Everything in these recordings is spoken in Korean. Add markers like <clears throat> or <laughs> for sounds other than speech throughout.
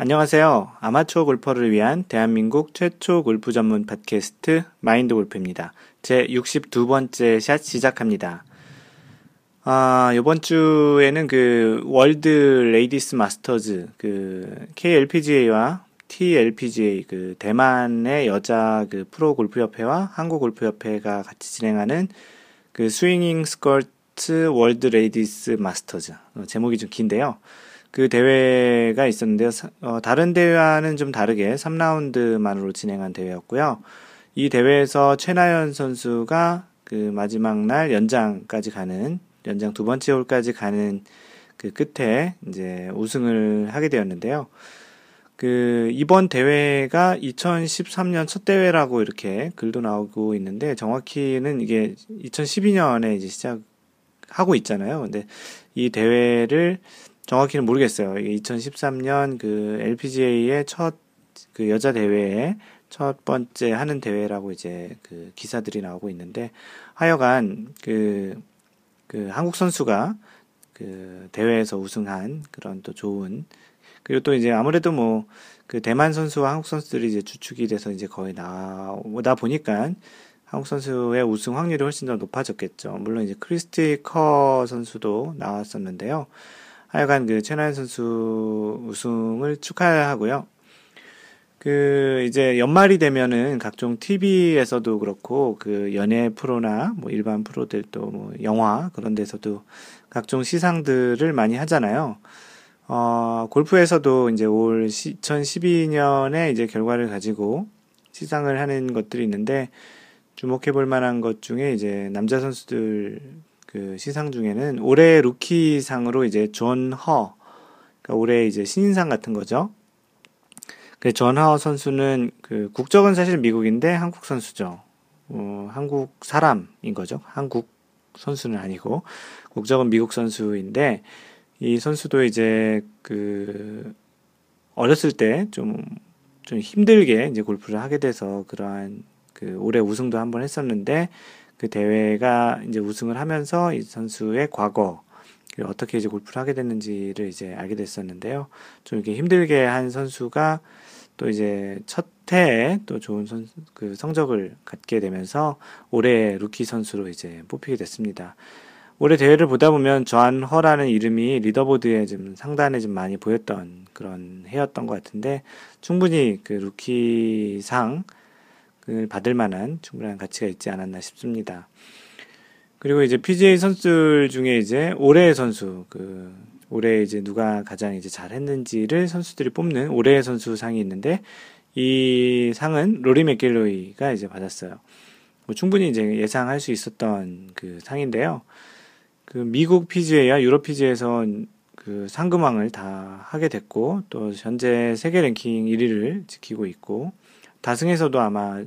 안녕하세요. 아마추어 골퍼를 위한 대한민국 최초 골프 전문 팟캐스트 마인드 골프입니다. 제 62번째 샷 시작합니다. 아, 요번 주에는 그 월드 레이디스 마스터즈 그 KLPGA와 TLPGA 그 대만의 여자 그 프로 골프 협회와 한국 골프 협회가 같이 진행하는 그 스윙잉 스커츠 월드 레이디스 마스터즈 어, 제목이 좀 긴데요. 그 대회가 있었는데요. 어, 다른 대회와는 좀 다르게 3라운드만으로 진행한 대회였고요. 이 대회에서 최나연 선수가 그 마지막 날 연장까지 가는 연장 두 번째 홀까지 가는 그 끝에 이제 우승을 하게 되었는데요. 그 이번 대회가 2013년 첫 대회라고 이렇게 글도 나오고 있는데 정확히는 이게 2012년에 이제 시작하고 있잖아요. 근데 이 대회를 정확히는 모르겠어요. 2013년 그 LPGA의 첫 그 여자 대회에 첫 번째 하는 대회라고 이제 그 기사들이 나오고 있는데 하여간 그, 그 한국 선수가 그 대회에서 우승한 그런 또 좋은 그리고 또 이제 아무래도 뭐 그 대만 선수와 한국 선수들이 이제 주축이 돼서 이제 거의 나오다 보니까 한국 선수의 우승 확률이 훨씬 더 높아졌겠죠. 물론 이제 크리스티 커 선수도 나왔었는데요. 하여간 그 최나연 선수 우승을 축하하고요. 그 이제 연말이 되면은 각종 TV에서도 그렇고 그 연예 프로나 뭐 일반 프로들도 뭐 영화 그런 데서도 각종 시상들을 많이 하잖아요. 어, 골프에서도 이제 올 2012년에 이제 결과를 가지고 시상을 하는 것들이 있는데 주목해 볼 만한 것 중에 이제 남자 선수들 그 시상 중에는 올해 루키상으로 이제 존 허, 그러니까 올해 이제 신인상 같은 거죠. 그 존 허 선수는 그 국적은 사실 미국인데 한국 선수죠. 어, 한국 사람인 거죠. 한국 선수는 아니고 국적은 미국 선수인데 이 선수도 이제 그 어렸을 때 좀 좀 힘들게 이제 골프를 하게 돼서 그러한 그 올해 우승도 한번 했었는데 그 대회가 이제 우승을 하면서 이 선수의 과거 어떻게 이제 골프를 하게 됐는지를 이제 알게 됐었는데요. 좀 이렇게 힘들게 한 선수가 또 이제 첫 해에 또 좋은 선, 그 성적을 갖게 되면서 올해 루키 선수로 이제 뽑히게 됐습니다. 올해 대회를 보다 보면 존 허라는 이름이 리더보드에 좀 상단에 좀 많이 보였던 그런 해였던 것 같은데 충분히 그 루키상 받을 만한 충분한 가치가 있지 않았나 싶습니다. 그리고 이제 PGA 선수들 중에 이제 올해의 선수, 그, 올해 이제 누가 가장 이제 잘했는지를 선수들이 뽑는 올해의 선수 상이 있는데, 이 상은 로리 맥길로이가 이제 받았어요. 뭐 충분히 이제 예상할 수 있었던 그 상인데요. 그 미국 PGA와 유럽 PGA에서 그 상금왕을 다 하게 됐고, 또 현재 세계 랭킹 1위를 지키고 있고, 다승에서도 아마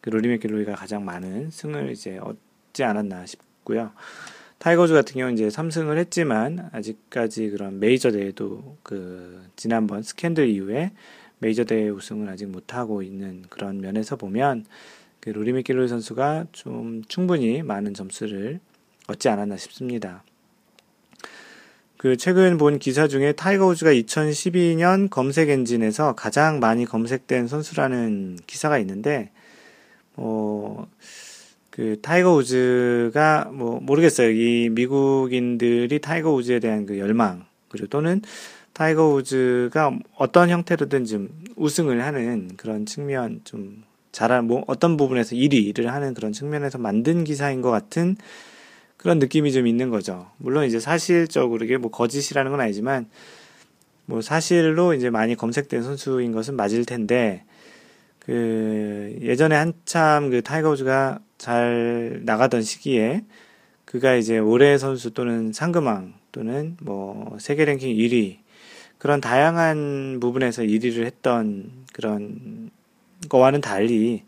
그 로리 맥길로이가 가장 많은 승을 이제 얻지 않았나 싶고요. 타이거즈 같은 경우는 이제 3승을 했지만 아직까지 그런 메이저 대회도 그 지난번 스캔들 이후에 메이저 대회 우승을 아직 못하고 있는 그런 면에서 보면 그 로리 맥길로이 선수가 좀 충분히 많은 점수를 얻지 않았나 싶습니다. 그 최근 본 기사 중에 타이거 우즈가 2012년 검색 엔진에서 가장 많이 검색된 선수라는 기사가 있는데 뭐 그 타이거 우즈가 뭐 모르겠어요. 이 미국인들이 타이거 우즈에 대한 그 열망 그리고 또는 타이거 우즈가 어떤 형태로든 좀 우승을 하는 그런 측면 좀 잘한 뭐 어떤 부분에서 1위를 하는 그런 측면에서 만든 기사인 것 같은 그런 느낌이 좀 있는 거죠. 물론 이제 사실적으로 이게 뭐 거짓이라는 건 아니지만 뭐 사실로 이제 많이 검색된 선수인 것은 맞을 텐데 그 예전에 한참 그 타이거 우즈가 잘 나가던 시기에 그가 이제 올해 선수 또는 상금왕 또는 뭐 세계 랭킹 1위 그런 다양한 부분에서 1위를 했던 그런 거와는 달리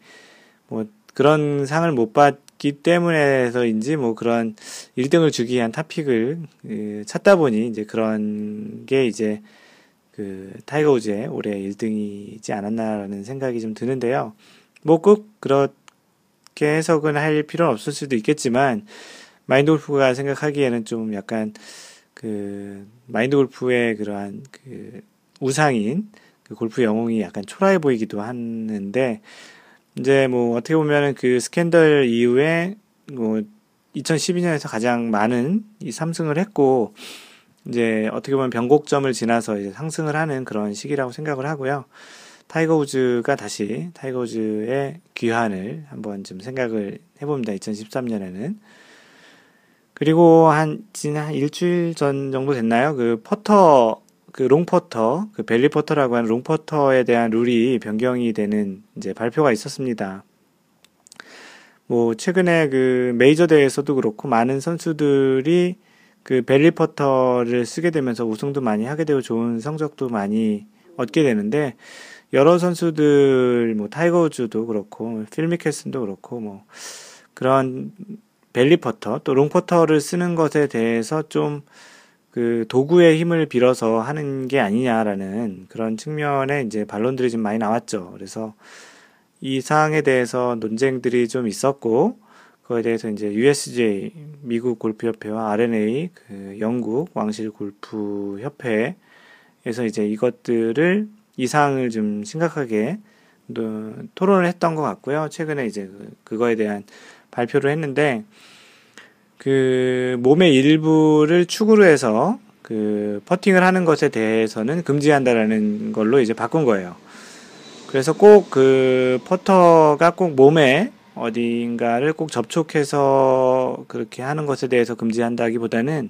뭐 그런 상을 못 받았기 때문에서인지 뭐 그런 1등을 주기 위한 토픽을 그 찾다 보니 이제 그런 게 이제 그 타이거 우즈의 올해 1등이지 않았나라는 생각이 좀 드는데요. 뭐 꼭 그렇게 해석은 할 필요는 없을 수도 있겠지만 마인드 골프가 생각하기에는 좀 약간 그 마인드 골프의 그러한 그 우상인 그 골프 영웅이 약간 초라해 보이기도 하는데 이제 뭐 어떻게 보면은 그 스캔들 이후에 뭐 2012년에서 가장 많은 이 3승을 했고 이제 어떻게 보면 변곡점을 지나서 이제 상승을 하는 그런 시기라고 생각을 하고요. 타이거 우즈가 다시 타이거 우즈의 귀환을 한번 좀 생각을 해봅니다. 2013년에는. 그리고 한, 지난 일주일 전 정도 됐나요? 그 퍼터, 그 롱퍼터, 그 belly 퍼터라고 하는 롱퍼터에 대한 룰이 변경이 되는 이제 발표가 있었습니다. 뭐, 최근에 그 메이저 대회에서도 그렇고 많은 선수들이 그 belly 퍼터를 쓰게 되면서 우승도 많이 하게 되고 좋은 성적도 많이 얻게 되는데, 여러 선수들, 뭐, 타이거 우즈도 그렇고, 필 미켈슨도 그렇고, 뭐, 그런 belly 퍼터, 또 롱퍼터를 쓰는 것에 대해서 좀 그 도구의 힘을 빌어서 하는 게 아니냐라는 그런 측면에 이제 반론들이 좀 많이 나왔죠. 그래서 이 사항에 대해서 논쟁들이 좀 있었고, 그거에 대해서 이제 USJ, 미국 골프 협회와 RNA, 그 영국 왕실 골프 협회에서 이제 이것들을 이 사항을 좀 심각하게 토론을 했던 것 같고요. 최근에 이제 그, 그거에 대한 발표를 했는데 그 몸의 일부를 축으로 해서 그 퍼팅을 하는 것에 대해서는 금지한다라는 걸로 이제 바꾼 거예요. 그래서 꼭 그 퍼터가 꼭 몸에 어딘가를 꼭 접촉해서 그렇게 하는 것에 대해서 금지한다기보다는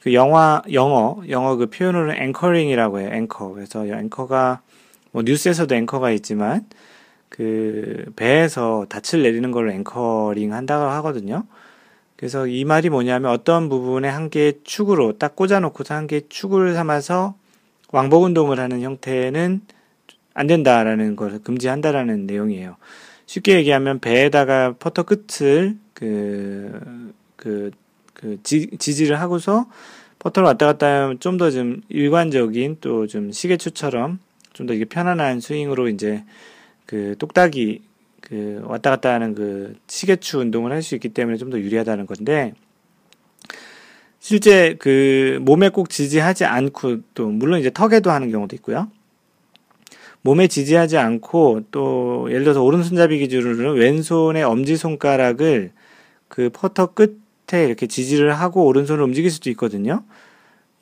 그 영화 영어 영어 그 표현으로 anchoring이라고 해요. 앵커. 그래서 앵커가 뭐 뉴스에서도 앵커가 있지만 그 배에서 닻을 내리는 걸로 anchoring 한다고 하거든요. 그래서 이 말이 뭐냐면 어떤 부분에 한 개의 축으로 딱 꽂아놓고서 한 개의 축을 삼아서 왕복 운동을 하는 형태는 안 된다라는 걸 금지한다라는 내용이에요. 쉽게 얘기하면 배에다가 퍼터 끝을 그, 그, 그 지, 지지를 하고서 퍼터를 왔다 갔다 하면 좀 더 좀 일관적인 또 좀 시계추처럼 좀 더 이게 편안한 스윙으로 이제 그 똑딱이 그 왔다 갔다 하는 그 시계추 운동을 할 수 있기 때문에 좀 더 유리하다는 건데 실제 그 몸에 꼭 지지하지 않고 또 물론 이제 턱에도 하는 경우도 있고요. 몸에 지지하지 않고 또 예를 들어서 오른손잡이 기준으로는 왼손의 엄지 손가락을 그 퍼터 끝에 이렇게 지지를 하고 오른손을 움직일 수도 있거든요.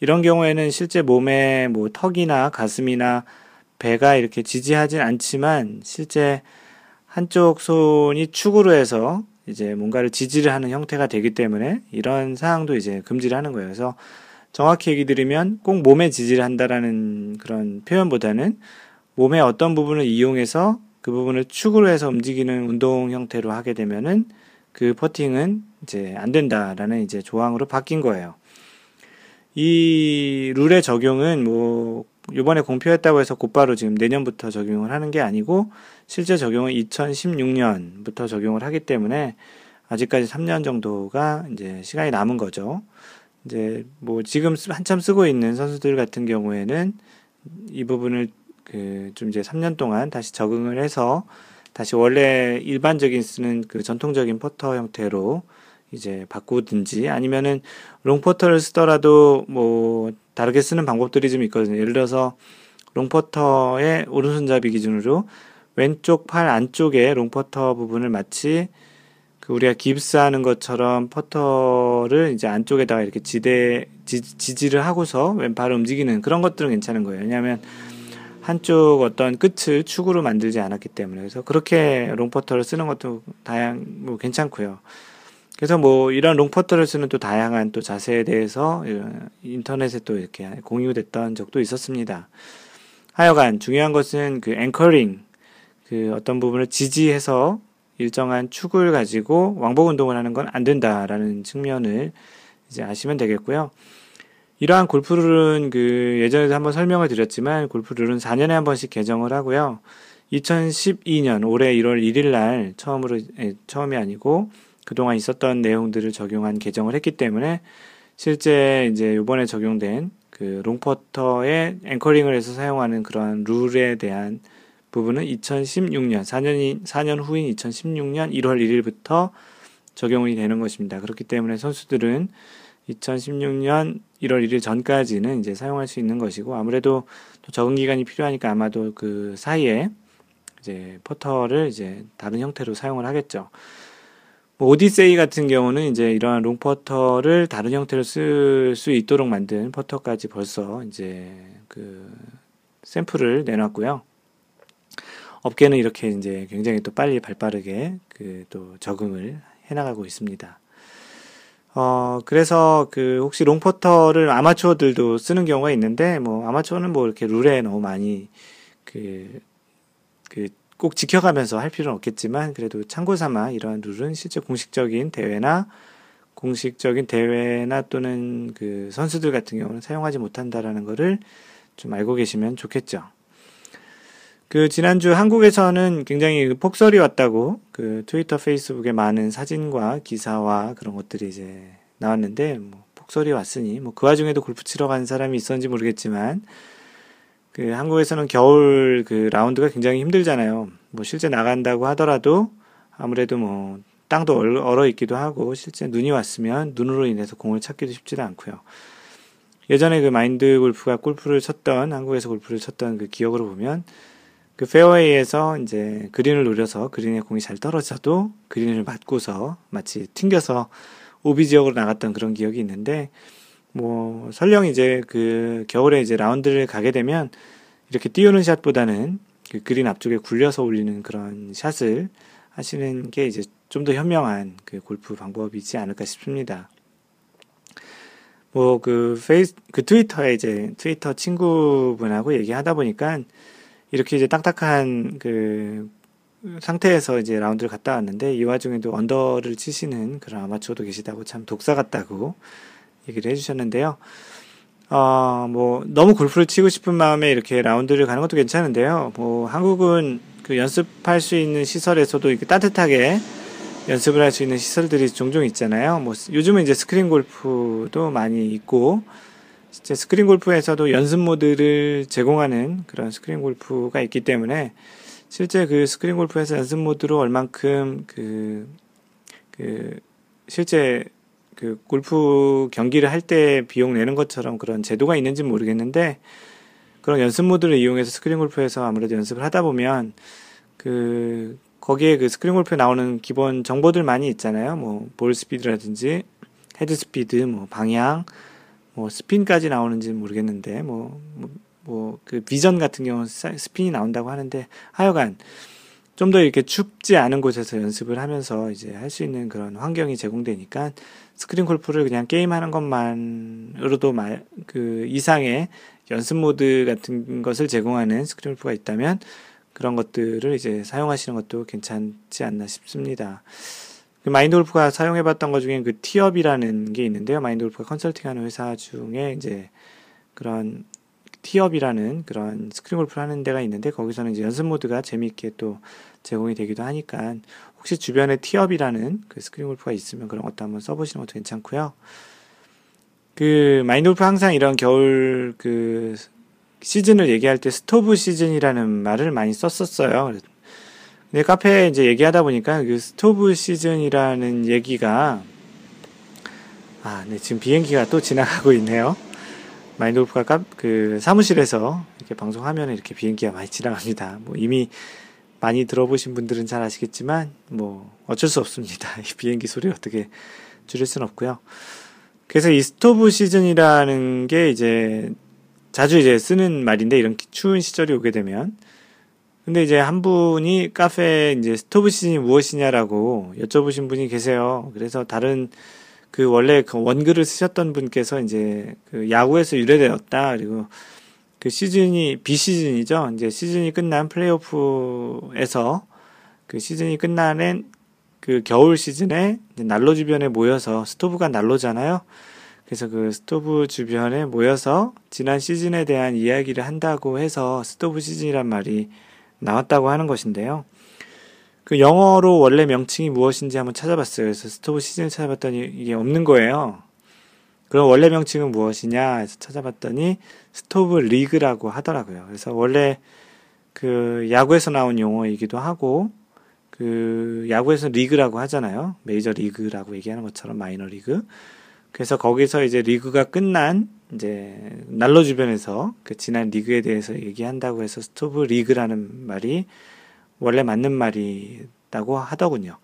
이런 경우에는 실제 몸에 뭐 턱이나 가슴이나 배가 이렇게 지지하진 않지만 실제 한쪽 손이 축으로 해서 이제 뭔가를 지지를 하는 형태가 되기 때문에 이런 사항도 이제 금지를 하는 거예요. 그래서 정확히 얘기 드리면 꼭 몸에 지지를 한다라는 그런 표현보다는 몸의 어떤 부분을 이용해서 그 부분을 축으로 해서 움직이는 운동 형태로 하게 되면은 그 퍼팅은 이제 안 된다라는 이제 조항으로 바뀐 거예요. 이 룰의 적용은 뭐 요번에 공표했다고 해서 곧바로 지금 내년부터 적용을 하는 게 아니고 실제 적용은 2016년부터 적용을 하기 때문에 아직까지 3년 정도가 이제 시간이 남은 거죠. 이제 뭐 지금 한참 쓰고 있는 선수들 같은 경우에는 이 부분을 그 좀 이제 3년 동안 다시 적응을 해서 다시 원래 일반적인 쓰는 그 전통적인 퍼터 형태로 이제 바꾸든지 아니면은 롱퍼터를 쓰더라도 뭐 다르게 쓰는 방법들이 좀 있거든요. 예를 들어서 롱퍼터의 오른손잡이 기준으로 왼쪽 팔 안쪽에 롱퍼터 부분을 마치 그 우리가 깁스하는 것처럼 퍼터를 이제 안쪽에다가 이렇게 지대 지, 지지를 하고서 왼팔을 움직이는 그런 것들은 괜찮은 거예요. 왜냐하면 한쪽 어떤 끝을 축으로 만들지 않았기 때문에 그래서 그렇게 롱퍼터를 쓰는 것도 다양 뭐 괜찮고요. 그래서 뭐 이런 롱퍼터를 쓰는 또 다양한 또 자세에 대해서 인터넷에 또 이렇게 공유됐던 적도 있었습니다. 하여간 중요한 것은 그 앵커링, 그 어떤 부분을 지지해서 일정한 축을 가지고 왕복 운동을 하는 건 안 된다라는 측면을 이제 아시면 되겠고요. 이러한 골프룰은 그 예전에도 한번 설명을 드렸지만 골프룰은 4년에 한 번씩 개정을 하고요. 2012년 올해 1월 1일 날 처음으로 예, 처음이 아니고 그동안 있었던 내용들을 적용한 개정을 했기 때문에 실제 이제 요번에 적용된 그 롱퍼터의 앵커링을 해서 사용하는 그런 룰에 대한 부분은 2016년 4년이 4년 후인 2016년 1월 1일부터 적용이 되는 것입니다. 그렇기 때문에 선수들은 2016년 1월 1일 전까지는 이제 사용할 수 있는 것이고 아무래도 또 적응 기간이 필요하니까 아마도 그 사이에 이제 퍼터를 이제 다른 형태로 사용을 하겠죠. 뭐 오디세이 같은 경우는 이제 이러한 롱 퍼터를 다른 형태로 쓸 수 있도록 만든 퍼터까지 벌써 이제 그 샘플을 내놨고요. 업계는 이렇게 이제 굉장히 또 빨리 발빠르게 그 또 적응을 해나가고 있습니다. 어, 그래서 그 혹시 롱퍼터를 아마추어들도 쓰는 경우가 있는데 뭐 아마추어는 뭐 이렇게 룰에 너무 많이 그, 그 꼭 지켜가면서 할 필요는 없겠지만 그래도 참고 삼아 이러한 룰은 실제 공식적인 대회나 공식적인 대회나 또는 그 선수들 같은 경우는 사용하지 못한다라는 거를 좀 알고 계시면 좋겠죠. 그 지난주 한국에서는 굉장히 그 폭설이 왔다고 그 트위터 페이스북에 많은 사진과 기사와 그런 것들이 이제 나왔는데 뭐 폭설이 왔으니 뭐 그 와중에도 골프 치러 간 사람이 있었는지 모르겠지만 그 한국에서는 겨울 그 라운드가 굉장히 힘들잖아요. 뭐 실제 나간다고 하더라도 아무래도 뭐 땅도 얼어 있기도 하고 실제 눈이 왔으면 눈으로 인해서 공을 찾기도 쉽지도 않고요. 예전에 그 마인드 골프가 골프를 쳤던 한국에서 골프를 쳤던 그 기억으로 보면 그 페어웨이에서 이제 그린을 노려서 그린에 공이 잘 떨어져도 그린을 맞고서 마치 튕겨서 오비 지역으로 나갔던 그런 기억이 있는데 뭐 설령 이제 그 겨울에 이제 라운드를 가게 되면 이렇게 띄우는 샷보다는 그 그린 앞쪽에 굴려서 올리는 그런 샷을 하시는 게 이제 좀 더 현명한 그 골프 방법이지 않을까 싶습니다. 뭐 그 페이스 그 트위터에 이제 트위터 친구분하고 얘기하다 보니까 이렇게 이제 딱딱한 그 상태에서 이제 라운드를 갔다 왔는데 이 와중에도 언더를 치시는 그런 아마추어도 계시다고 참 독사 같다고 얘기를 해주셨는데요. 어, 뭐, 너무 골프를 치고 싶은 마음에 이렇게 라운드를 가는 것도 괜찮은데요. 뭐, 한국은 그 연습할 수 있는 시설에서도 이렇게 따뜻하게 연습을 할 수 있는 시설들이 종종 있잖아요. 뭐, 요즘은 이제 스크린 골프도 많이 있고, 실제 스크린 골프에서도 연습 모드를 제공하는 그런 스크린 골프가 있기 때문에 실제 그 스크린 골프에서 연습 모드로 얼만큼 그, 그, 실제 그 골프 경기를 할 때 비용 내는 것처럼 그런 제도가 있는지 모르겠는데 그런 연습 모드를 이용해서 스크린 골프에서 아무래도 연습을 하다 보면 그 거기에 그 스크린 골프에 나오는 기본 정보들 많이 있잖아요. 뭐 볼 스피드라든지 헤드 스피드, 뭐 방향, 뭐 스핀까지 나오는지는 모르겠는데 뭐뭐뭐그 비전 같은 경우는 스핀이 나온다고 하는데 하여간 좀 더 이렇게 춥지 않은 곳에서 연습을 하면서 이제 할 수 있는 그런 환경이 제공되니까 스크린 골프를 그냥 게임하는 것만으로도 말, 그 이상의 연습 모드 같은 것을 제공하는 스크린 골프가 있다면 그런 것들을 이제 사용하시는 것도 괜찮지 않나 싶습니다. 그 마인드 골프가 사용해봤던 것 중에 그 티업이라는 게 있는데요. 마인드 골프가 컨설팅하는 회사 중에 이제 그런 티업이라는 그런 스크린 골프를 하는 데가 있는데 거기서는 이제 연습 모드가 재미있게 또 제공이 되기도 하니까 혹시 주변에 티업이라는 그 스크린 골프가 있으면 그런 것도 한번 써보시는 것도 괜찮고요. 그 마인드 골프 항상 이런 겨울 그 시즌을 얘기할 때 스토브 시즌이라는 말을 많이 썼었어요. 근데 카페에 이제 얘기하다 보니까 그 스토브 시즌이라는 얘기가 아, 네, 지금 비행기가 또 지나가고 있네요. 마인드골프가 카, 그 사무실에서 이렇게 방송하면 이렇게 비행기가 많이 지나갑니다. 뭐 이미 많이 들어보신 분들은 잘 아시겠지만 뭐 어쩔 수 없습니다. <laughs> 이 비행기 소리 어떻게 줄일 수는 없고요. 그래서 이 스토브 시즌이라는 게 이제 자주 이제 쓰는 말인데 이런 추운 시절이 오게 되면 근데 이제 한 분이 카페에 이제 스토브 시즌이 무엇이냐라고 여쭤보신 분이 계세요. 그래서 다른 그 원래 그 원글을 쓰셨던 분께서 이제 그 야구에서 유래되었다. 그리고 그 시즌이 비시즌이죠. 이제 시즌이 끝난 플레이오프에서 그 시즌이 끝나는 그 겨울 시즌에 난로 주변에 모여서 스토브가 난로잖아요. 그래서 그 스토브 주변에 모여서 지난 시즌에 대한 이야기를 한다고 해서 스토브 시즌이란 말이 나왔다고 하는 것인데요. 그 영어로 원래 명칭이 무엇인지 한번 찾아봤어요. 그래서 스토브 시즌을 찾아봤더니 이게 없는 거예요. 그럼 원래 명칭은 무엇이냐 해서 찾아봤더니 스토브 리그라고 하더라고요. 그래서 원래 그 야구에서 나온 용어이기도 하고 그 야구에서 리그라고 하잖아요. 메이저 리그라고 얘기하는 것처럼 마이너 리그. 그래서 거기서 이제 리그가 끝난 이제 난로 주변에서 그 지난 리그에 대해서 얘기한다고 해서 스토브 리그라는 말이 원래 맞는 말이라고 하더군요.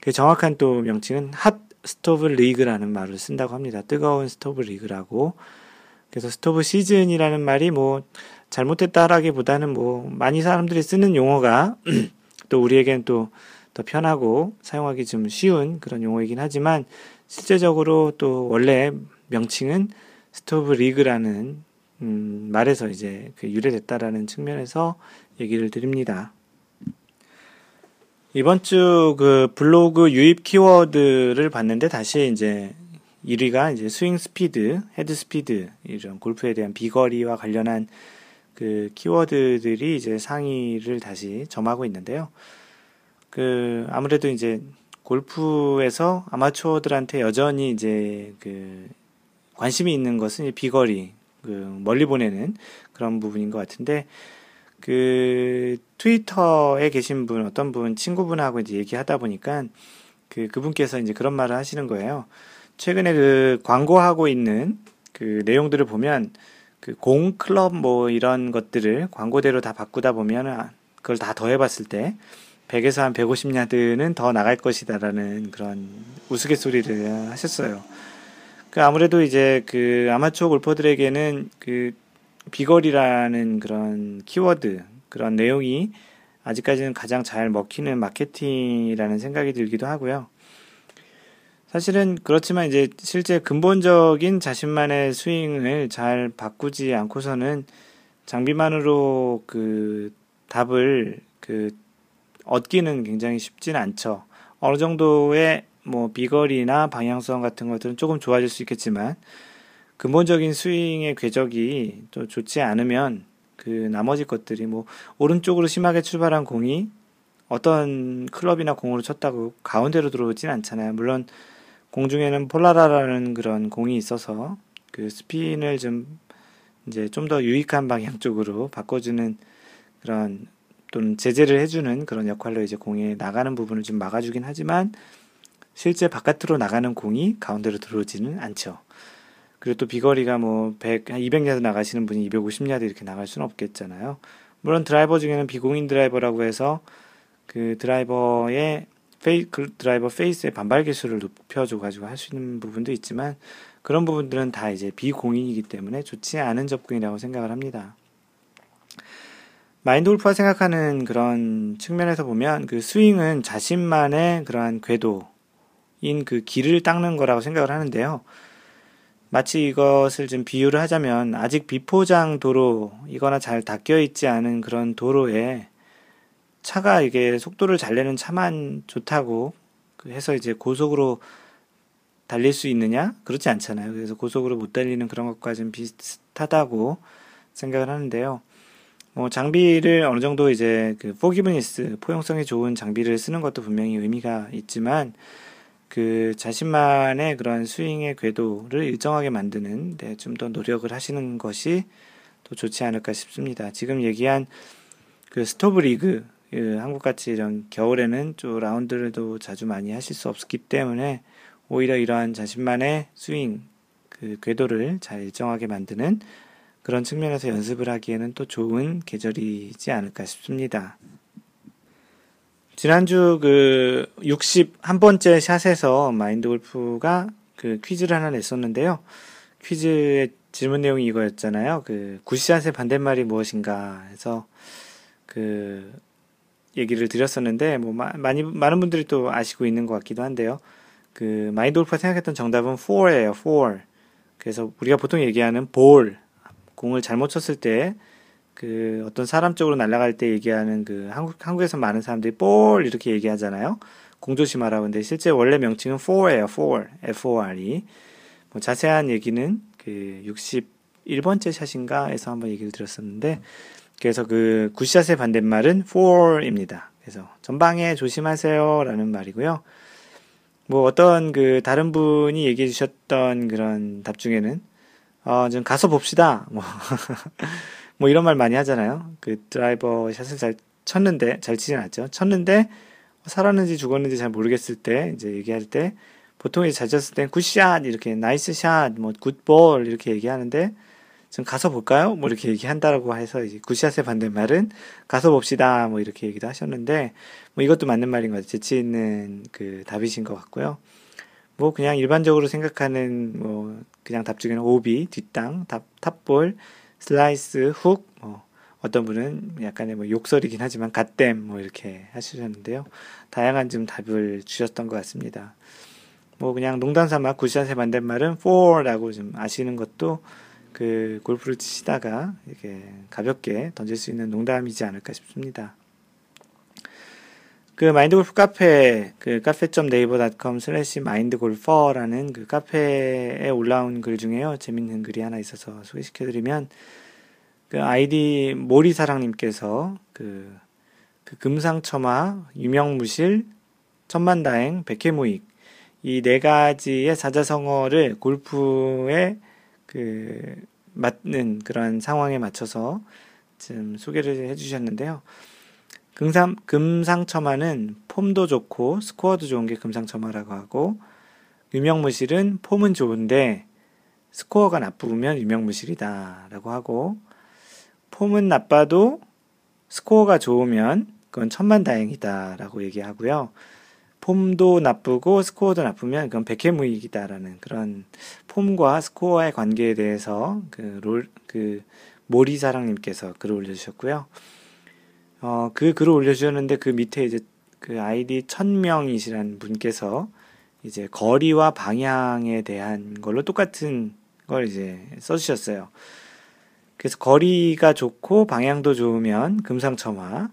그 정확한 또 명칭은 Hot Stove League라는 말을 쓴다고 합니다. 뜨거운 스토브 리그라고. 그래서 스토브 시즌이라는 말이 뭐 잘못했다라기보다는 뭐 많이 사람들이 쓰는 용어가 <clears throat> 또 우리에겐 또 더 편하고 사용하기 좀 쉬운 그런 용어이긴 하지만 실제적으로 또 원래 명칭은 스토브 리그라는 음, 말에서 이제 그 유래됐다라는 측면에서 얘기를 드립니다. 이번 주 그 블로그 유입 키워드를 봤는데 다시 이제 1위가 이제 스윙 스피드, 헤드 스피드 이런 골프에 대한 비거리와 관련한 그 키워드들이 이제 상위를 다시 점하고 있는데요. 그 아무래도 이제 골프에서 아마추어들한테 여전히 이제 그 관심이 있는 것은 비거리, 그 멀리 보내는 그런 부분인 것 같은데 그 트위터에 계신 분 어떤 분 친구분하고 이제 얘기하다 보니까 그 그분께서 이제 그런 말을 하시는 거예요. 최근에 그 광고하고 있는 그 내용들을 보면 그 공 클럽 뭐 이런 것들을 광고대로 다 바꾸다 보면 그걸 다 더해봤을 때 100에서 한 150야드는 더 나갈 것이다라는 그런 우스갯소리를 하셨어요. 그 아무래도 이제 그 아마추어 골퍼들에게는 그 비거리라는 그런 키워드, 그런 내용이 아직까지는 가장 잘 먹히는 마케팅이라는 생각이 들기도 하고요. 사실은 그렇지만 이제 실제 근본적인 자신만의 스윙을 잘 바꾸지 않고서는 장비만으로 그 답을 그 얻기는 굉장히 쉽지는 않죠. 어느 정도의 뭐 비거리나 방향성 같은 것들은 조금 좋아질 수 있겠지만 근본적인 스윙의 궤적이 또 좋지 않으면 그 나머지 것들이 뭐 오른쪽으로 심하게 출발한 공이 어떤 클럽이나 공으로 쳤다고 가운데로 들어오진 않잖아요. 물론 공중에는 폴라라라는 그런 공이 있어서 그 스핀을 좀 이제 좀 더 유익한 방향 쪽으로 바꿔주는 그런 또는 제재를 해주는 그런 역할로 이제 공에 나가는 부분을 좀 막아주긴 하지만 실제 바깥으로 나가는 공이 가운데로 들어오지는 않죠. 그리고 또 비거리가 뭐 100, 200야드 나가시는 분이 250야드 이렇게 나갈 수는 없겠잖아요. 물론 드라이버 중에는 비공인 드라이버라고 해서 그 드라이버의 페이, 그 드라이버 face의 반발 계수를 높여줘가지고 할 수 있는 부분도 있지만 그런 부분들은 다 이제 비공인이기 때문에 좋지 않은 접근이라고 생각을 합니다. 마인드 골프가 생각하는 그런 측면에서 보면 그 스윙은 자신만의 그러한 궤도인 그 길을 닦는 거라고 생각을 하는데요. 마치 이것을 좀 비유를 하자면 아직 비포장 도로이거나 잘 닦여 있지 않은 그런 도로에 차가 이게 속도를 잘 내는 차만 좋다고 그 해서 이제 고속으로 달릴 수 있느냐? 그렇지 않잖아요. 그래서 고속으로 못 달리는 그런 것과 좀 비슷하다고 생각을 하는데요. 뭐 장비를 어느 정도 이제 그 forgiveness 포용성이 좋은 장비를 쓰는 것도 분명히 의미가 있지만 그 자신만의 그런 스윙의 궤도를 일정하게 만드는 데 좀 더 노력을 하시는 것이 더 좋지 않을까 싶습니다. 지금 얘기한 그 스토브 리그 그 한국같이 이런 겨울에는 좀 라운드를도 자주 많이 하실 수 없기 때문에 오히려 이러한 자신만의 스윙 그 궤도를 잘 일정하게 만드는 그런 측면에서 연습을 하기에는 또 좋은 계절이지 않을까 싶습니다. 지난주 그 61번째 샷에서 마인드 골프가 그 퀴즈를 하나 냈었는데요. 퀴즈의 질문 내용이 이거였잖아요. 그 굿샷의 반대말이 무엇인가 해서 그 얘기를 드렸었는데 뭐 마, 많이 많은 분들이 또 아시고 있는 것 같기도 한데요. 그 마인드 골프가 생각했던 정답은 4예요. 4. 그래서 우리가 보통 얘기하는 볼 공을 잘못 쳤을 때 그 어떤 사람 쪽으로 날아갈 때 얘기하는 그 한국 한국에서 많은 사람들이 볼 이렇게 얘기하잖아요. 공조심하라고 근데 실제 원래 명칭은 4예요. 4. F-O-R-E. 뭐 자세한 얘기는 그 61번째 샷인가에서 한번 얘기를 드렸었는데 그래서 그 굿샷의 반대말은 4입니다. 그래서 전방에 조심하세요라는 말이고요. 뭐 어떤 그 다른 분이 얘기해 주셨던 그런 답 중에는 어, 좀 가서 봅시다. 뭐 <laughs> 뭐 이런 말 많이 하잖아요. 그 드라이버 샷을 잘 쳤는데, 잘 치진 않죠. 쳤는데, 살았는지 죽었는지 잘 모르겠을 때, 이제 얘기할 때, 보통 이제 잘 쳤을 땐 good shot 이렇게 nice shot, 뭐 good ball 이렇게 얘기하는데 좀 가서 볼까요? 뭐 이렇게 얘기한다라고 해서 이제 굿샷의 반대말은 가서 봅시다. 뭐 이렇게 얘기도 하셨는데 뭐 이것도 맞는 말인 것 같아요. 재치 있는 그 답이신 것 같고요. 뭐 그냥 일반적으로 생각하는 뭐 그냥 답 중에는 오비, 뒷땅, top, top ball, 슬라이스, 훅, 뭐 어떤 분은 약간의 뭐 욕설이긴 하지만 goddamn 뭐 이렇게 하시셨는데요. 다양한 좀 답을 주셨던 것 같습니다. 뭐 그냥 농담 삼아 굿샷의 반대말은 fore라고 좀 아시는 것도 그 골프를 치시다가 이렇게 가볍게 던질 수 있는 농담이지 않을까 싶습니다. 그 마인드 골프 카페 그 cafe.naver.com slash mindgolfer라는 그 카페에 올라온 글 중에요. 재밌는 글이 하나 있어서 소개시켜 드리면 그 아이디 모리사랑님께서 그, 그 금상첨화, 유명무실, 천만다행, 백해무익 이 네 가지의 사자성어를 골프에 그 맞는 그런 상황에 맞춰서 좀 소개를 해주셨는데요. 금상, 금상첨화는 폼도 좋고 스코어도 좋은 게 금상첨화라고 하고 유명무실은 폼은 좋은데 스코어가 나쁘면 유명무실이다라고 하고 폼은 나빠도 스코어가 좋으면 그건 천만다행이다라고 얘기하고요. 폼도 나쁘고 스코어도 나쁘면 그건 백해무익이다라는 그런 폼과 스코어의 관계에 대해서 그 롤, 그 모리사랑님께서 글을 올려주셨고요. 어, 그 글을 올려주셨는데 그 밑에 이제 그 아이디 천명이시란 분께서 이제 거리와 방향에 대한 걸로 똑같은 걸 이제 써주셨어요. 그래서 거리가 좋고 방향도 좋으면 금상첨화,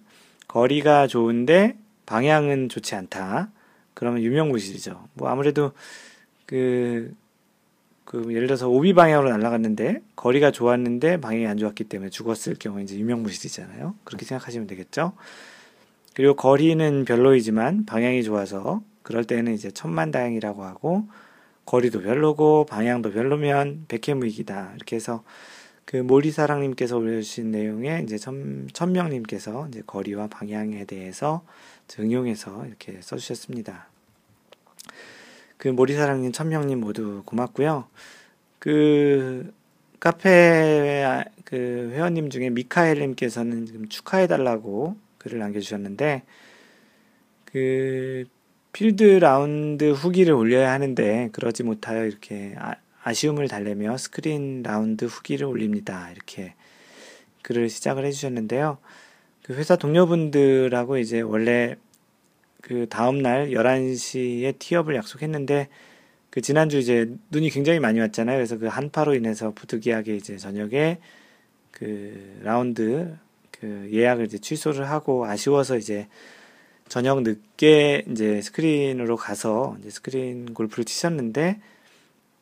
거리가 좋은데 방향은 좋지 않다. 그러면 유명무실이죠. 뭐 아무래도 그, 그 예를 들어서 오비 방향으로 날아갔는데 거리가 좋았는데 방향이 안 좋았기 때문에 죽었을 경우에 이제 유명무실이잖아요. 그렇게 생각하시면 되겠죠. 그리고 거리는 별로이지만 방향이 좋아서 그럴 때는 이제 천만다행이라고 하고 거리도 별로고 방향도 별로면 백해무익이다. 이렇게 해서 그 모리사랑님께서 올려주신 내용에 이제 천, 천명님께서 이제 거리와 방향에 대해서 응용해서 이렇게 써주셨습니다. 그 모리사랑님, 천명님 모두 고맙고요. 그 카페 그 회원님 중에 미카엘님께서는 지금 축하해달라고 글을 남겨주셨는데 그 필드 라운드 후기를 올려야 하는데 그러지 못하여 이렇게 아, 아쉬움을 달래며 스크린 라운드 후기를 올립니다. 이렇게 글을 시작을 해주셨는데요. 그 회사 동료분들하고 이제 원래 그 다음날 11시에 티업을 약속했는데 그 지난주 이제 눈이 굉장히 많이 왔잖아요. 그래서 그 한파로 인해서 부득이하게 이제 저녁에 그 라운드 그 예약을 이제 취소를 하고 아쉬워서 이제 저녁 늦게 이제 스크린으로 가서 이제 스크린 골프를 치셨는데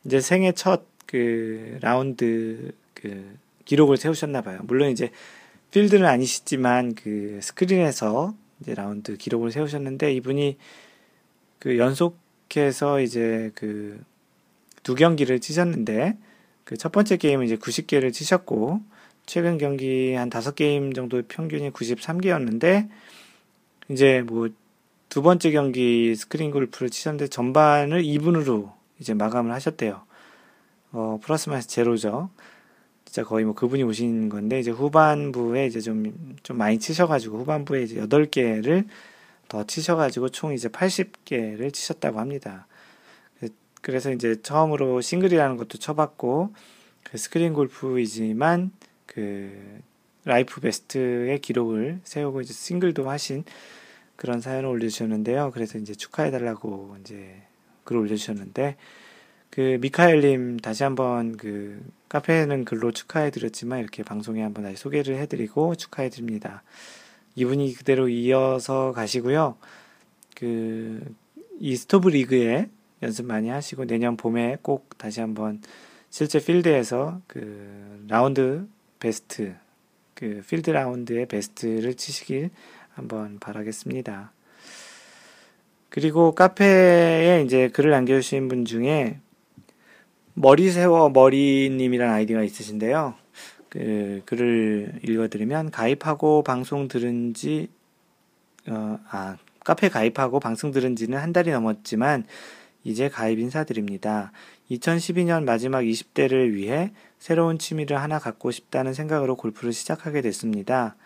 이제 생애 첫 그 라운드 그 기록을 세우셨나 봐요. 물론 이제 필드는 아니시지만 그 스크린에서 이제 라운드 기록을 세우셨는데 이분이 그 연속해서 이제 그 두 경기를 치셨는데 그 첫 번째 게임은 이제 90개를 치셨고 최근 경기 한 다섯 게임 정도 평균이 93개였는데 이제 뭐 두 번째 경기 스크린 골프를 치셨는데 전반을 even으로 이제 마감을 하셨대요. 어, 플러스 마이너스 제로죠. 진짜 거의 뭐 그분이 오신 건데, 이제 후반부에 이제 좀, 좀 많이 치셔가지고, 후반부에 이제 8개를 더 치셔가지고, 총 이제 80개를 치셨다고 합니다. 그래서 이제 처음으로 싱글이라는 것도 쳐봤고, 그 스크린 골프이지만, 그, life best의 기록을 세우고 이제 싱글도 하신 그런 사연을 올려주셨는데요. 그래서 이제 축하해달라고 이제 글을 올려주셨는데, 그 미카엘님 다시 한번 그 카페는 글로 축하해드렸지만 이렇게 방송에 한번 다시 소개를 해드리고 축하해드립니다. 이분이 그대로 이어서 가시고요. 그 이 스토브 리그에 연습 많이 하시고 내년 봄에 꼭 다시 한번 실제 필드에서 그 라운드 베스트 그 필드 라운드의 베스트를 치시길 한번 바라겠습니다. 그리고 카페에 이제 글을 남겨주신 분 중에 머리 세워 머리님이라는 아이디가 있으신데요. 그 글을 읽어드리면 가입하고 방송 들은 지 어, 아 카페 가입하고 방송 들은 지는 한 달이 넘었지만 이제 가입 인사드립니다. 2012년 마지막 20대를 위해 새로운 취미를 하나 갖고 싶다는 생각으로 골프를 시작하게 됐습니다.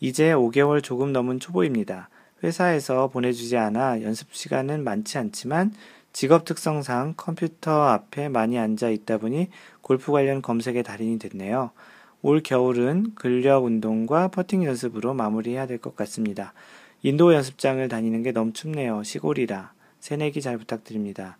이제 5개월 조금 넘은 초보입니다. 회사에서 보내주지 않아 연습 시간은 많지 않지만 직업 특성상 컴퓨터 앞에 많이 앉아 있다 보니 골프 관련 검색의 달인이 됐네요. 올 겨울은 근력 운동과 퍼팅 연습으로 마무리해야 될 것 같습니다. 인도 연습장을 다니는 게 너무 춥네요. 시골이라. 새내기 잘 부탁드립니다.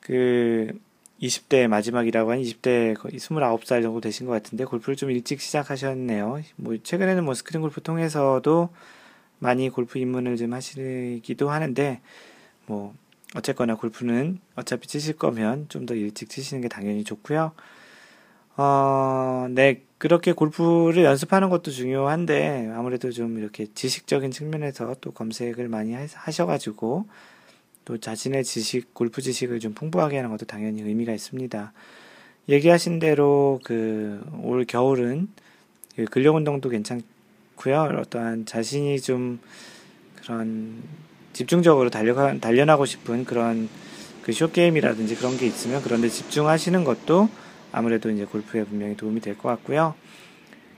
그 20대 마지막이라고 한 20대 거의 29살 정도 되신 것 같은데 골프를 좀 일찍 시작하셨네요. 뭐 최근에는 뭐 스크린 골프 통해서도 많이 골프 입문을 좀 하시기도 하는데 뭐 어쨌거나 골프는 어차피 치실 거면 좀 더 일찍 치시는 게 당연히 좋고요. 어, 네, 그렇게 골프를 연습하는 것도 중요한데 아무래도 좀 이렇게 지식적인 측면에서 또 검색을 많이 하셔가지고 또 자신의 지식, 골프 지식을 좀 풍부하게 하는 것도 당연히 의미가 있습니다. 얘기하신 대로 그 올 겨울은 그 근력 운동도 괜찮고요. 어떠한 자신이 좀 그런 집중적으로 달려 단련하고 싶은 그런 그 쇼게임이라든지 그런 게 있으면 그런데 집중하시는 것도 아무래도 이제 골프에 분명히 도움이 될 것 같고요.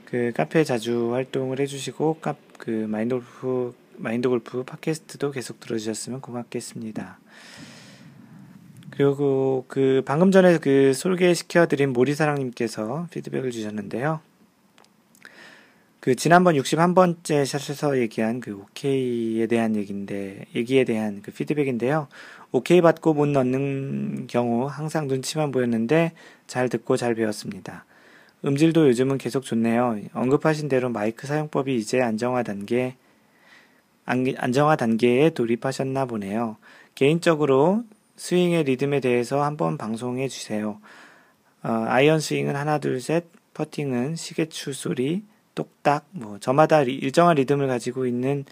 그 카페에 자주 활동을 해주시고 카, 그 마인드 골프 마인드 골프 팟캐스트도 계속 들어주셨으면 고맙겠습니다. 그리고 그 방금 전에 그 소개시켜드린 모리사랑님께서 피드백을 주셨는데요. 그 지난번 61번째 샷에서 얘기한 그 오케이에 대한 얘기인데 얘기에 대한 그 피드백인데요. 오케이 받고 못 넣는 경우 항상 눈치만 보였는데 잘 듣고 잘 배웠습니다. 음질도 요즘은 계속 좋네요. 언급하신 대로 마이크 사용법이 이제 안정화 단계 안정화 단계에 돌입하셨나 보네요. 개인적으로 스윙의 리듬에 대해서 한번 방송해 주세요. 어, 아이언 스윙은 하나 둘 셋, 퍼팅은 시계추 소리, 똑딱 뭐 저마다 일정한 리듬을 가지고 있는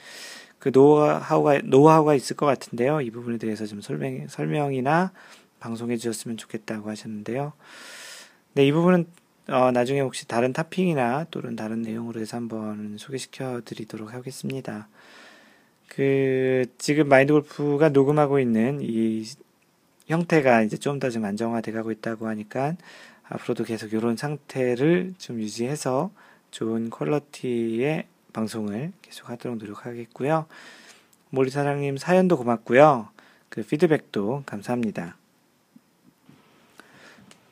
그 노하우가 노하우가 있을 것 같은데요. 이 부분에 대해서 좀 설명 설명이나 방송해 주셨으면 좋겠다고 하셨는데요. 네, 이 부분은 어, 나중에 혹시 다른 topic이나 또는 다른 내용으로 해서 한번 소개시켜 드리도록 하겠습니다. 그 지금 마인드 골프가 녹음하고 있는 이 형태가 이제 좀 더 좀 안정화돼 가고 있다고 하니까 앞으로도 계속 이런 상태를 좀 유지해서 좋은 퀄러티의 방송을 계속 하도록 노력하겠고요. 모리사랑님 사연도 고맙고요. 그 피드백도 감사합니다.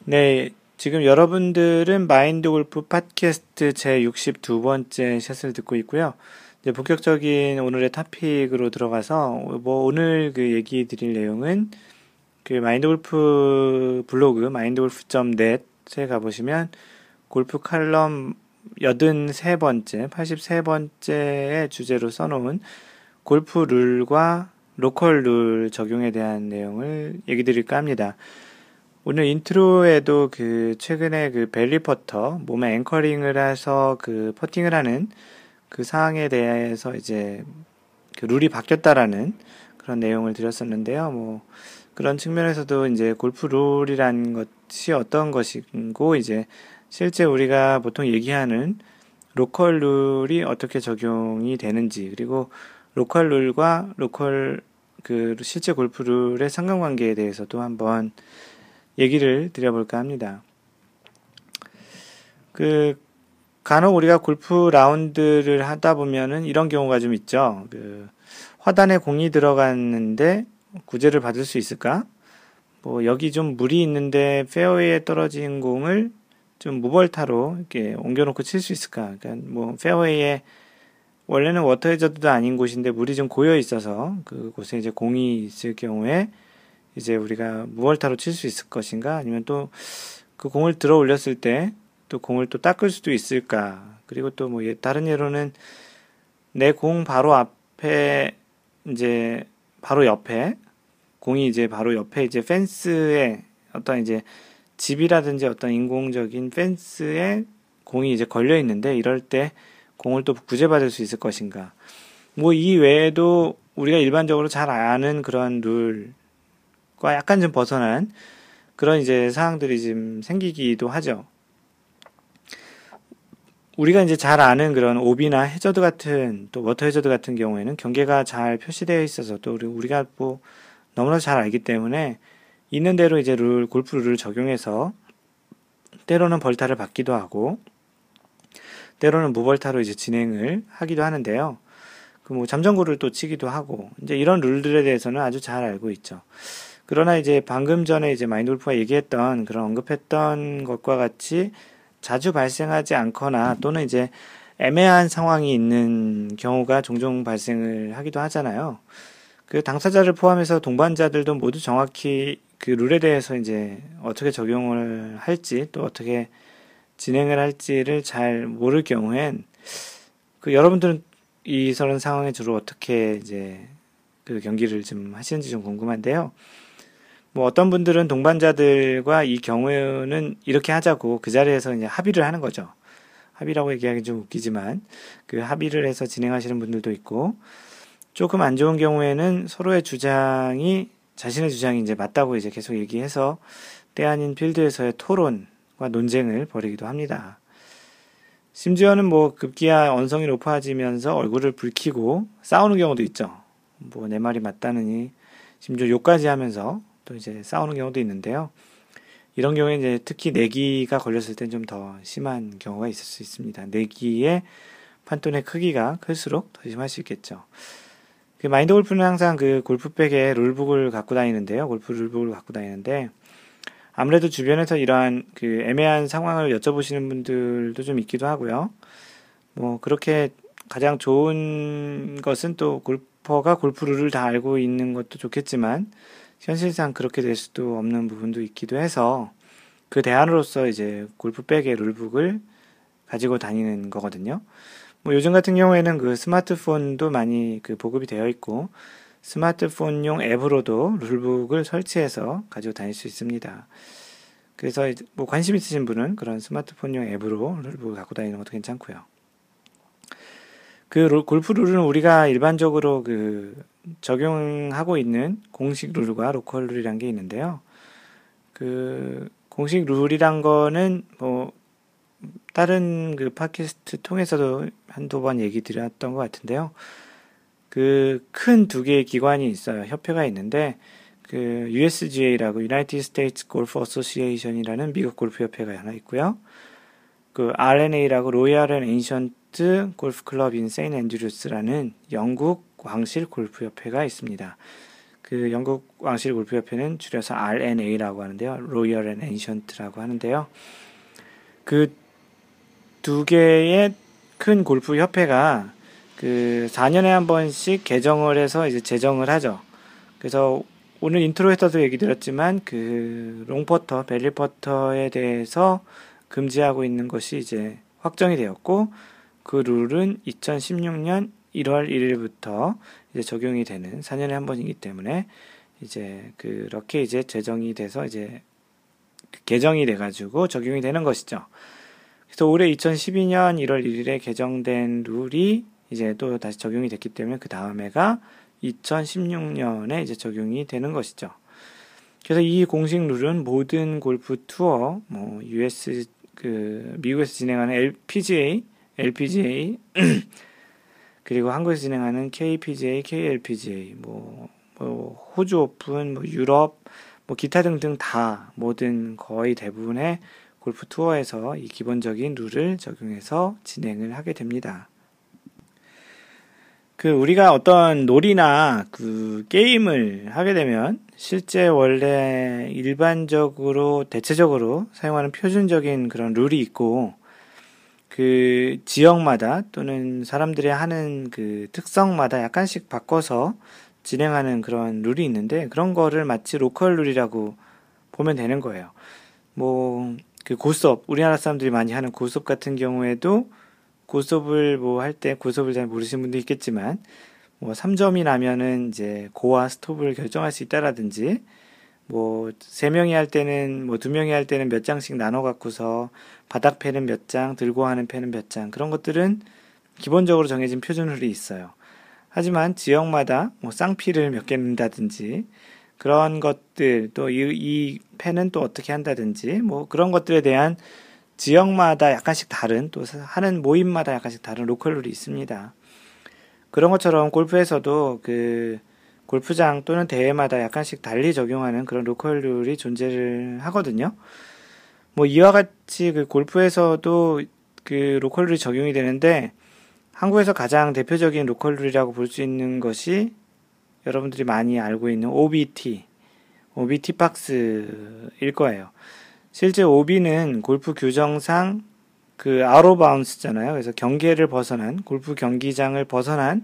네, 지금 여러분들은 마인드 골프 팟캐스트 제 62번째 샷을 듣고 있고요. 이제 본격적인 오늘의 토픽으로 들어가서 뭐 오늘 그 얘기 드릴 내용은 그 마인드 골프 블로그 마인드 골프.net에 가보시면 골프 칼럼 83번째, 83번째의 주제로 써놓은 골프 룰과 로컬 룰 적용에 대한 내용을 얘기 드릴까 합니다. 오늘 인트로에도 그 최근에 그 belly putter 몸에 anchoring을 해서 그 퍼팅을 하는 그 사항에 대해서 이제 그 룰이 바뀌었다라는 그런 내용을 드렸었는데요. 뭐 그런 측면에서도 이제 골프 룰이란 것이 어떤 것이고 이제 실제 우리가 보통 얘기하는 로컬 룰이 어떻게 적용이 되는지 그리고 로컬 룰과 로컬 그 실제 골프 룰의 상관관계에 대해서도 한번 얘기를 드려볼까 합니다. 그 간혹 우리가 골프 라운드를 하다 보면은 이런 경우가 좀 있죠. 그 화단에 공이 들어갔는데 구제를 받을 수 있을까? 뭐 여기 좀 물이 있는데 페어웨이에 떨어진 공을 좀 무벌타로 이렇게 옮겨놓고 칠 수 있을까? 그러니까 뭐 페어웨이에 원래는 워터 해저드도 아닌 곳인데 물이 좀 고여 있어서 그곳에 이제 공이 있을 경우에 이제 우리가 무벌타로 칠 수 있을 것인가? 아니면 또 그 공을 들어 올렸을 때 또 공을 또 닦을 수도 있을까? 그리고 또 뭐 다른 예로는 내 공 바로 앞에 이제 바로 옆에 공이 이제 바로 옆에 이제 펜스에 어떤 이제 집이라든지 어떤 인공적인 펜스에 공이 이제 걸려 있는데 이럴 때 공을 또 구제받을 수 있을 것인가. 뭐 이 외에도 우리가 일반적으로 잘 아는 그런 룰과 약간 좀 벗어난 그런 이제 사항들이 좀 생기기도 하죠. 우리가 이제 잘 아는 그런 오비나 해저드 같은 또 워터 해저드 같은 경우에는 경계가 잘 표시되어 있어서 또 우리가 뭐 너무나 잘 알기 때문에 있는 대로 이제 룰, 골프 룰을 적용해서 때로는 벌타를 받기도 하고 때로는 무벌타로 이제 진행을 하기도 하는데요. 그 뭐 잠정구를 또 치기도 하고 이제 이런 룰들에 대해서는 아주 잘 알고 있죠. 그러나 이제 방금 전에 이제 마인드 골프가 얘기했던 그런 언급했던 것과 같이 자주 발생하지 않거나 또는 이제 애매한 상황이 있는 경우가 종종 발생을 하기도 하잖아요. 그 당사자를 포함해서 동반자들도 모두 정확히 그 룰에 대해서 이제 어떻게 적용을 할지 또 어떻게 진행을 할지를 잘 모를 경우엔 그 여러분들은 이 저런 상황에 주로 어떻게 이제 그 경기를 좀 하시는지 좀 궁금한데요. 뭐 어떤 분들은 동반자들과 이 경우는 이렇게 하자고 그 자리에서 이제 합의를 하는 거죠. 합의라고 얘기하기 좀 웃기지만 그 합의를 해서 진행하시는 분들도 있고 조금 안 좋은 경우에는 서로의 주장이 자신의 주장이 이제 맞다고 이제 계속 얘기해서 때 아닌 필드에서의 토론과 논쟁을 벌이기도 합니다. 심지어는 뭐 급기야 언성이 높아지면서 얼굴을 붉히고 싸우는 경우도 있죠. 뭐 내 말이 맞다느니 심지어 욕까지 하면서 또 이제 싸우는 경우도 있는데요. 이런 경우에 이제 특히 내기가 걸렸을 땐 좀 더 심한 경우가 있을 수 있습니다. 내기의 판돈의 크기가 클수록 더 심할 수 있겠죠. 그 마인드 골프는 항상 그 골프백에 룰북을 갖고 다니는데요. 골프 룰북을 갖고 다니는데 아무래도 주변에서 이러한 그 애매한 상황을 여쭤보시는 분들도 좀 있기도 하고요. 뭐 그렇게 가장 좋은 것은 또 골퍼가 골프 룰을 다 알고 있는 것도 좋겠지만 현실상 그렇게 될 수도 없는 부분도 있기도 해서 그 대안으로서 이제 골프백의 룰북을 가지고 다니는 거거든요. 뭐 요즘 같은 경우에는 그 스마트폰도 많이 그 보급이 되어 있고 스마트폰용 앱으로도 룰북을 설치해서 가지고 다닐 수 있습니다. 그래서 뭐 관심 있으신 분은 그런 스마트폰용 앱으로 룰북을 갖고 다니는 것도 괜찮고요. 그 골프 룰은 우리가 일반적으로 그 적용하고 있는 공식 룰과 로컬 룰이란 게 있는데요. 그 공식 룰이란 거는 뭐 다른 그 팟캐스트 통해서도 한두 번 얘기 드렸던 것 같은데요. 그 큰 두 개의 기관이 있어요. 협회가 있는데 그 USGA라고 United States Golf Association이라는 미국 골프 협회가 하나 있고요. 그 R&A라고 Royal and Ancient Golf Club in Saint Andrews라는 영국 왕실 골프 협회가 있습니다. 그 영국 왕실 골프 협회는 줄여서 R&A라고 하는데요. Royal and Ancient라고 하는데요. 그 두 개의 큰 골프 협회가 그 4년에 한 번씩 개정을 해서 이제 제정을 하죠. 그래서 오늘 인트로에서도 얘기 드렸지만 그 long putter, belly putter에 대해서 금지하고 있는 것이 이제 확정이 되었고 그 룰은 2016년 1월 1일부터 이제 적용이 되는 4년에 한 번이기 때문에 이제 그렇게 이제 제정이 돼서 이제 개정이 돼 가지고 적용이 되는 것이죠. 그래서 올해 2012년 1월 1일에 개정된 룰이 이제 또 다시 적용이 됐기 때문에 그 다음해가 2016년에 이제 적용이 되는 것이죠. 그래서 이 공식 룰은 모든 골프 투어, 뭐 US 그 미국에서 진행하는 LPGA, <clears throat> LPGA 그리고 한국에서 진행하는 KPGA, KLPGA, 뭐, 뭐 호주 오픈, 뭐 유럽, 뭐 기타 등등 다 모든 거의 대부분의 골프 투어에서 이 기본적인 룰을 적용해서 진행을 하게 됩니다. 그 우리가 어떤 놀이나 그 게임을 하게 되면 실제 원래 일반적으로 대체적으로 사용하는 표준적인 그런 룰이 있고 그 지역마다 또는 사람들이 하는 그 특성마다 약간씩 바꿔서 진행하는 그런 룰이 있는데 그런 거를 마치 로컬 룰이라고 보면 되는 거예요. 뭐 그 고수업 우리나라 사람들이 많이 하는 고수업 같은 경우에도 고수업을 뭐 할 때 고수업을 잘 모르시는 분도 있겠지만 뭐 3점이 나면은 이제 고와 스톱을 결정할 수 있다라든지 뭐, 세 명이 할 때는, 뭐, 두 명이 할 때는 몇 장씩 나눠 갖고서 바닥 패는 몇 장, 들고 하는 패는 몇 장, 그런 것들은 기본적으로 정해진 표준룰이 있어요. 하지만 지역마다 뭐 쌍피를 몇 개 넣는다든지, 그런 것들, 또 이, 이 패는 또 어떻게 한다든지, 뭐 그런 것들에 대한 지역마다 약간씩 다른, 또 하는 모임마다 약간씩 다른 로컬 룰이 있습니다. 그런 것처럼 골프에서도 그 골프장 또는 대회마다 약간씩 달리 적용하는 그런 로컬 룰이 존재를 하거든요. 뭐 이와 같이 그 골프에서도 그 로컬 룰이 적용이 되는데 한국에서 가장 대표적인 로컬 룰이라고 볼 수 있는 것이 여러분들이 많이 알고 있는 OB티, OB티 박스일 거예요. 실제 OB는 골프 규정상 그 out of bounds잖아요. 그래서 경계를 벗어난 골프 경기장을 벗어난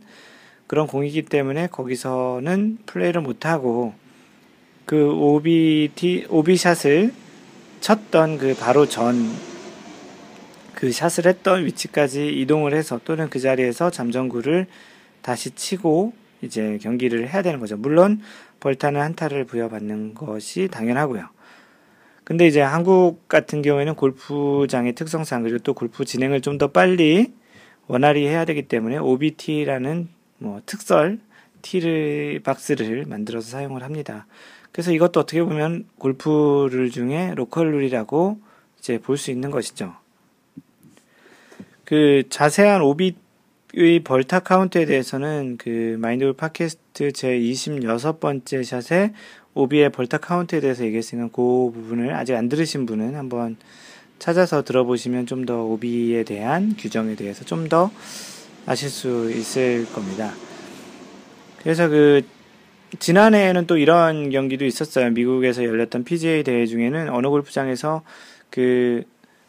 그런 공이기 때문에 거기서는 플레이를 못 하고 그 OBT OB샷을 쳤던 그 바로 전 그 샷을 했던 위치까지 이동을 해서 또는 그 자리에서 잠정구를 다시 치고 이제 경기를 해야 되는 거죠. 물론 벌타는 한타를 부여받는 것이 당연하고요. 근데 이제 한국 같은 경우에는 골프장의 특성상 그리고 또 골프 진행을 좀 더 빨리 원활히 해야 되기 때문에 OBT라는 뭐 특설 티를 박스를 만들어서 사용을 합니다. 그래서 이것도 어떻게 보면 골프 룰 중에 로컬 룰이라고 이제 볼 수 있는 것이죠. 그 자세한 OB 의 벌타 카운트에 대해서는 그 마인드골프 팟캐스트 제 26번째 샷에 오비의 벌타 카운트에 대해서 얘기했으니까 그 부분을 아직 안 들으신 분은 한번 찾아서 들어보시면 좀 더 오비에 대한 규정에 대해서 좀 더 아실 수 있을 겁니다. 그래서 그 지난해에는 또 이런 경기도 있었어요. 미국에서 열렸던 PGA 대회 중에는 어느 골프장에서 그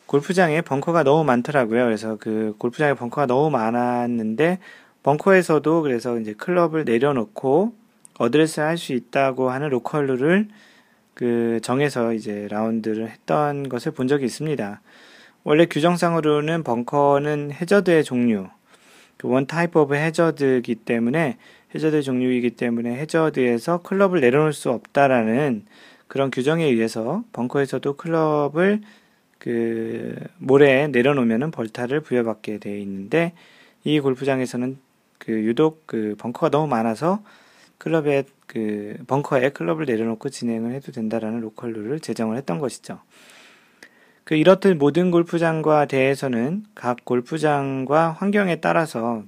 골프장에 벙커가 너무 많더라고요. 그래서 그 골프장에 벙커가 너무 많았는데 벙커에서도 그래서 이제 클럽을 내려놓고 어드레스 할 수 있다고 하는 로컬 룰을 그 정해서 이제 라운드를 했던 것을 본 적이 있습니다. 원래 규정상으로는 벙커는 해저드의 종류, 그 one type of hazard이기 때문에 해저드 종류이기 때문에 해저드에서 클럽을 내려놓을 수 없다라는 그런 규정에 의해서 벙커에서도 클럽을 그 모래에 내려놓으면은 벌타를 부여받게 되어 있는데 이 골프장에서는 그 유독 그 벙커가 너무 많아서 클럽에 그 벙커에 클럽을 내려놓고 진행을 해도 된다라는 로컬 룰을 제정을 했던 것이죠. 그 이렇듯 모든 골프장과 대해서는 각 골프장과 환경에 따라서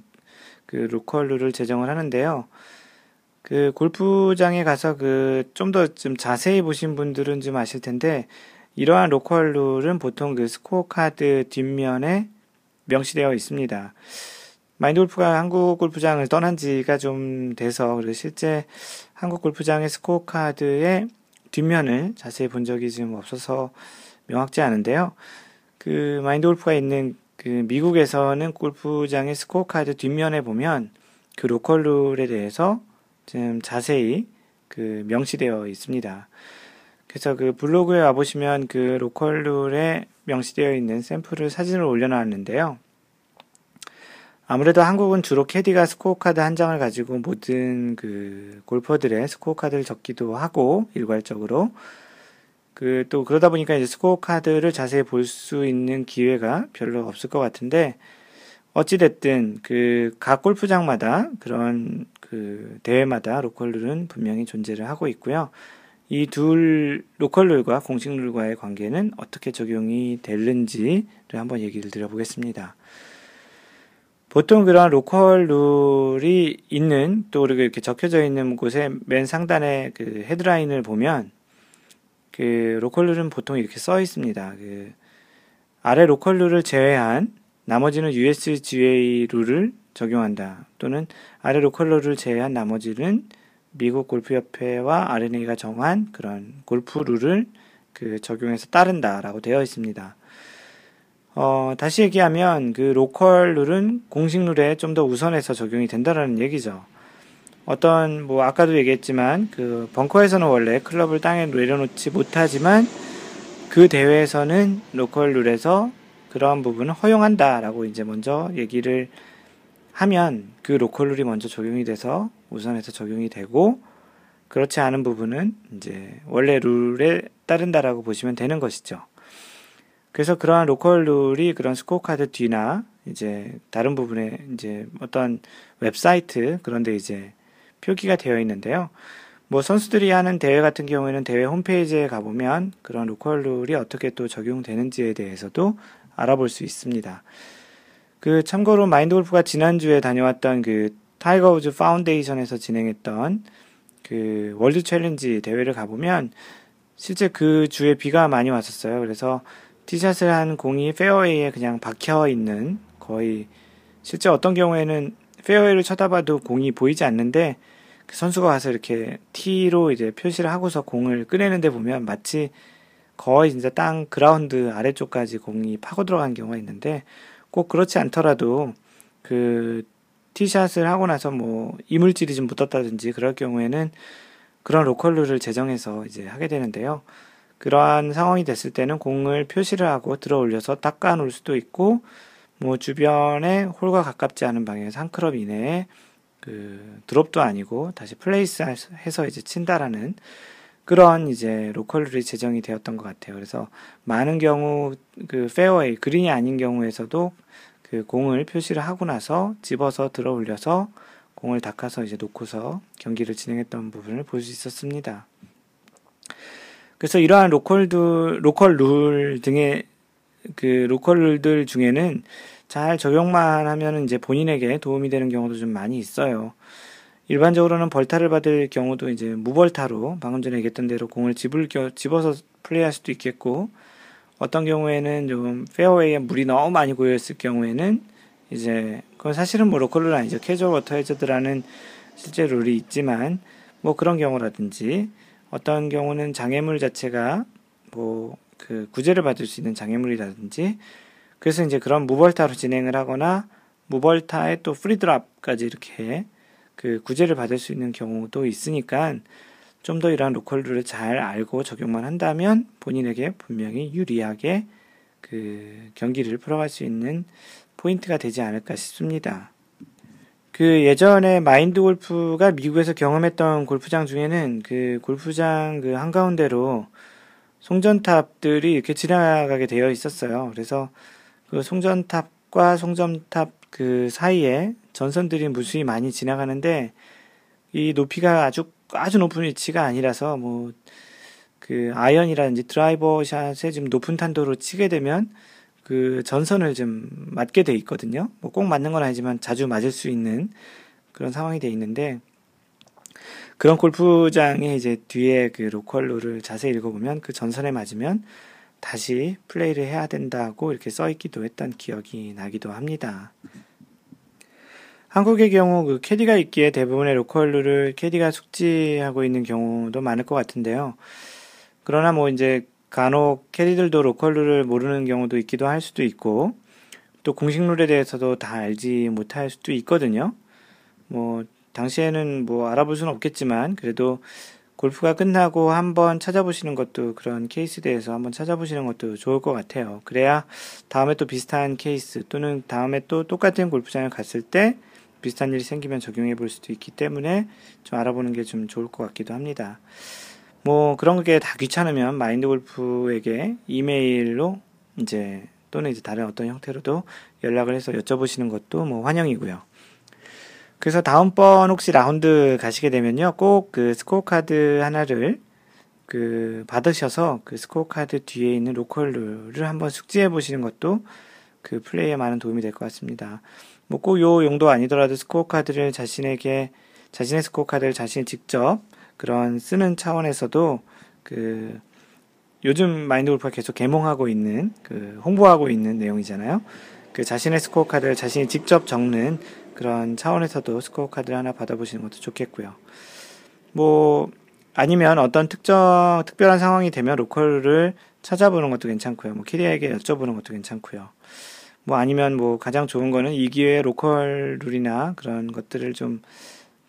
그 로컬 룰을 제정을 하는데요. 그 골프장에 가서 그 좀 더좀 자세히 보신 분들은 좀 아실 텐데 이러한 로컬 룰은 보통 그 스코어 카드 뒷면에 명시되어 있습니다. 마인드 골프가 한국 골프장을 떠난 지가 좀 돼서 그리고 실제 한국 골프장의 스코어 카드의 뒷면을 자세히 본 적이 좀 없어서 명확지 않은데요. 그 마인드 골프가 있는 그 미국에서는 골프장의 스코어 카드 뒷면에 보면 그 로컬 룰에 대해서 좀 자세히 그 명시되어 있습니다. 그래서 그 블로그에 와보시면 그 로컬 룰에 명시되어 있는 샘플을 사진을 올려놨는데요. 아무래도 한국은 주로 캐디가 스코어 카드 한 장을 가지고 모든 그 골퍼들의 스코어 카드를 적기도 하고 일괄적으로 그 또 그러다 보니까 이제 스코어 카드를 자세히 볼 수 있는 기회가 별로 없을 것 같은데 어찌 됐든 그 각 골프장마다 그런 그 대회마다 로컬 룰은 분명히 존재를 하고 있고요. 이 둘 로컬 룰과 공식 룰과의 관계는 어떻게 적용이 되는지를 한번 얘기를 드려보겠습니다. 보통 그런 로컬 룰이 있는 또 그리고 이렇게 적혀져 있는 곳에 맨 상단에 그 헤드라인을 보면 그 로컬 룰은 보통 이렇게 써 있습니다. 그 아래 로컬 룰을 제외한 나머지는 USGA 룰을 적용한다. 또는 아래 로컬 룰을 제외한 나머지는 미국 골프협회와 R&A가 정한 그런 골프 룰을 그 적용해서 따른다라고 되어 있습니다. 어, 다시 얘기하면 그 로컬 룰은 공식 룰에 좀 더 우선해서 적용이 된다라는 얘기죠. 어떤 뭐 아까도 얘기했지만 그 벙커에서는 원래 클럽을 땅에 내려놓지 못하지만 그 대회에서는 로컬 룰에서 그러한 부분을 허용한다라고 이제 먼저 얘기를 하면 그 로컬 룰이 먼저 적용이 돼서 우선해서 적용이 되고 그렇지 않은 부분은 이제 원래 룰에 따른다라고 보시면 되는 것이죠. 그래서 그러한 로컬 룰이 그런 스코어 카드 뒤나 이제 다른 부분에 이제 어떤 웹사이트 그런 데 이제 표기가 되어 있는데요. 뭐 선수들이 하는 대회 같은 경우에는 대회 홈페이지에 가보면 그런 로컬 룰이 어떻게 또 적용되는지에 대해서도 알아볼 수 있습니다. 그 참고로 마인드 골프가 지난주에 다녀왔던 그 타이거 우즈 파운데이션에서 진행했던 그 월드 챌린지 대회를 가보면 실제 그 주에 비가 많이 왔었어요. 그래서 티샷을 한 공이 페어웨이에 그냥 박혀 있는 거의 실제 어떤 경우에는 페어웨이를 쳐다봐도 공이 보이지 않는데 그 선수가 와서 이렇게 티로 이제 표시를 하고서 공을 꺼내는데 보면 마치 거의 진짜 땅 그라운드 아래쪽까지 공이 파고 들어간 경우가 있는데 꼭 그렇지 않더라도 그 티샷을 하고 나서 뭐 이물질이 좀 묻었다든지 그럴 경우에는 그런 로컬룰을 제정해서 이제 하게 되는데요. 그러한 상황이 됐을 때는 공을 표시를 하고 들어 올려서 닦아 놓을 수도 있고 뭐 주변에 홀과 가깝지 않은 방향에서 한 클럽 이내에 그 드롭도 아니고 다시 place 해서 이제 친다라는 그런 이제 로컬룰이 제정이 되었던 것 같아요. 그래서 많은 경우 그 페어웨이 그린이 아닌 경우에서도 그 공을 표시를 하고 나서 집어서 들어 올려서 공을 닦아서 이제 놓고서 경기를 진행했던 부분을 볼 수 있었습니다. 그래서 이러한 로컬들, 로컬 룰 등의 그 로컬 룰들 중에는 잘 적용만 하면 이제 본인에게 도움이 되는 경우도 좀 많이 있어요. 일반적으로는 벌타를 받을 경우도 이제 무벌타로 방금 전에 얘기했던 대로 공을 집을 집어서 플레이할 수도 있겠고 어떤 경우에는 좀 페어웨이에 물이 너무 많이 고여 있을 경우에는 이제 그건 사실은 뭐 로컬룰 아니죠. casual water hazard라는 실제 룰이 있지만 뭐 그런 경우라든지 어떤 경우는 장애물 자체가 뭐 그 구제를 받을 수 있는 장애물이라든지 그래서 이제 그런 무벌타로 진행을 하거나 무벌타에 또 free drop까지 이렇게 그 구제를 받을 수 있는 경우도 있으니까 좀 더 이러한 로컬 룰을 잘 알고 적용만 한다면 본인에게 분명히 유리하게 그 경기를 풀어갈 수 있는 포인트가 되지 않을까 싶습니다. 그 예전에 마인드 골프가 미국에서 경험했던 골프장 중에는 그 골프장 그 한가운데로 송전탑들이 이렇게 지나가게 되어 있었어요. 그래서 그 송전탑과 송전탑 그 사이에 전선들이 무수히 많이 지나가는데 이 높이가 아주 아주 높은 위치가 아니라서 뭐 그 아이언이라든지 드라이버 샷에 좀 높은 탄도로 치게 되면 그 전선을 좀 맞게 돼 있거든요. 뭐 꼭 맞는 건 아니지만 자주 맞을 수 있는 그런 상황이 돼 있는데 그런 골프장에 이제 뒤에 그 로컬 룰을 자세히 읽어보면 그 전선에 맞으면 다시 플레이를 해야 된다고 이렇게 써 있기도 했던 기억이 나기도 합니다. 한국의 경우 그 캐디가 있기에 대부분의 로컬 룰을 캐디가 숙지하고 있는 경우도 많을 것 같은데요. 그러나 뭐 이제 간혹 캐디들도 로컬 룰을 모르는 경우도 있기도 할 수도 있고 또 공식 룰에 대해서도 다 알지 못할 수도 있거든요. 뭐 당시에는 뭐 알아볼 수는 없겠지만 그래도 골프가 끝나고 한번 찾아보시는 것도 그런 케이스에 대해서 한번 찾아보시는 것도 좋을 것 같아요. 그래야 다음에 또 비슷한 케이스 또는 다음에 또 똑같은 골프장을 갔을 때 비슷한 일이 생기면 적용해 볼 수도 있기 때문에 좀 알아보는 게 좀 좋을 것 같기도 합니다. 뭐 그런 게 다 귀찮으면 마인드 골프에게 이메일로 이제 또는 이제 다른 어떤 형태로도 연락을 해서 여쭤보시는 것도 뭐 환영이고요. 그래서 다음번 혹시 라운드 가시게 되면요. 꼭 그 스코어 카드 하나를 그 받으셔서 그 스코어 카드 뒤에 있는 로컬 룰을 한번 숙지해 보시는 것도 그 플레이에 많은 도움이 될 것 같습니다. 뭐 꼭 요 용도 아니더라도 스코어 카드를 자신에게 자신의 스코어 카드를 자신이 직접 그런 쓰는 차원에서도 그 요즘 마인드 골프가 계속 계몽하고 있는 그 홍보하고 있는 내용이잖아요. 그 자신의 스코어 카드를 자신이 직접 적는 그런 차원에서도 스코어 카드를 하나 받아보시는 것도 좋겠고요. 뭐 아니면 어떤 특정 특별한 상황이 되면 로컬 룰을 찾아보는 것도 괜찮고요. 뭐 캐디에게 여쭤보는 것도 괜찮고요. 뭐 아니면 뭐 가장 좋은 거는 이 기회에 로컬 룰이나 그런 것들을 좀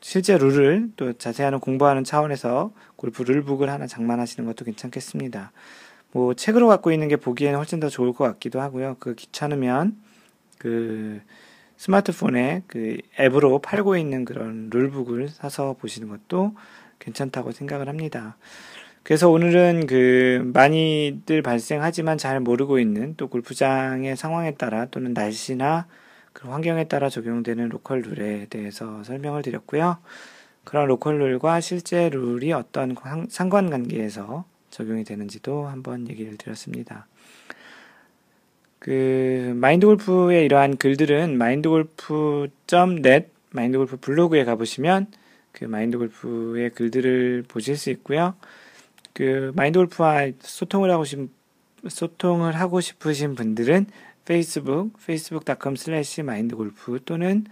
실제 룰을 또 자세한 공부하는 차원에서 골프 rulebook을 하나 장만하시는 것도 괜찮겠습니다. 뭐 책으로 갖고 있는 게 보기에는 훨씬 더 좋을 것 같기도 하고요. 그 귀찮으면 그 스마트폰에 그 앱으로 팔고 있는 그런 rulebook을 사서 보시는 것도 괜찮다고 생각을 합니다. 그래서 오늘은 그 많이들 발생하지만 잘 모르고 있는 또 골프장의 상황에 따라 또는 날씨나 그 환경에 따라 적용되는 로컬 룰에 대해서 설명을 드렸고요. 그런 로컬 룰과 실제 룰이 어떤 상관관계에서 적용이 되는지도 한번 얘기를 드렸습니다. 그 마인드 골프의 이러한 글들은 마인드 골프.net 마인드 골프 블로그에 가보시면 그 마인드 골프의 글들을 보실 수 있고요. 그 마인드 골프와 소통을 하고 싶 소통을 하고 싶으신 분들은 페이스북 facebook.com slash mindgolf 또는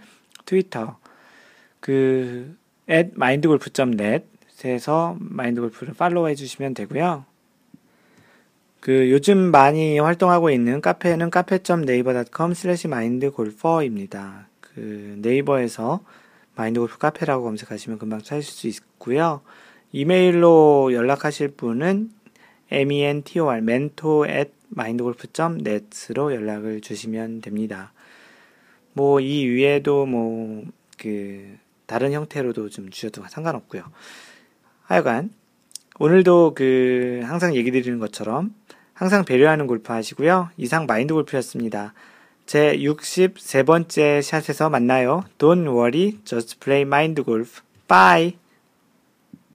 트위터 그 at mindgolf.net에서 마인드골프를 팔로우 해 주시면 되고요. 그 요즘 많이 활동하고 있는 카페는 카페.naver.com slash mindgolfer입니다. 그 네이버에서 마인드골프 카페라고 검색하시면 금방 찾으실 수 있고요. 이메일로 연락하실 분은 mentor, mentor at mindgolf.net으로 연락을 주시면 됩니다. 뭐, 이 위에도 뭐, 그, 다른 형태로도 좀 주셔도 상관없고요. 하여간, 오늘도 그, 항상 얘기 드리는 것처럼, 항상 배려하는 골프 하시고요. 이상 마인드 골프였습니다. 제 63번째 샷에서 만나요. Don't worry, just play mind golf. Bye!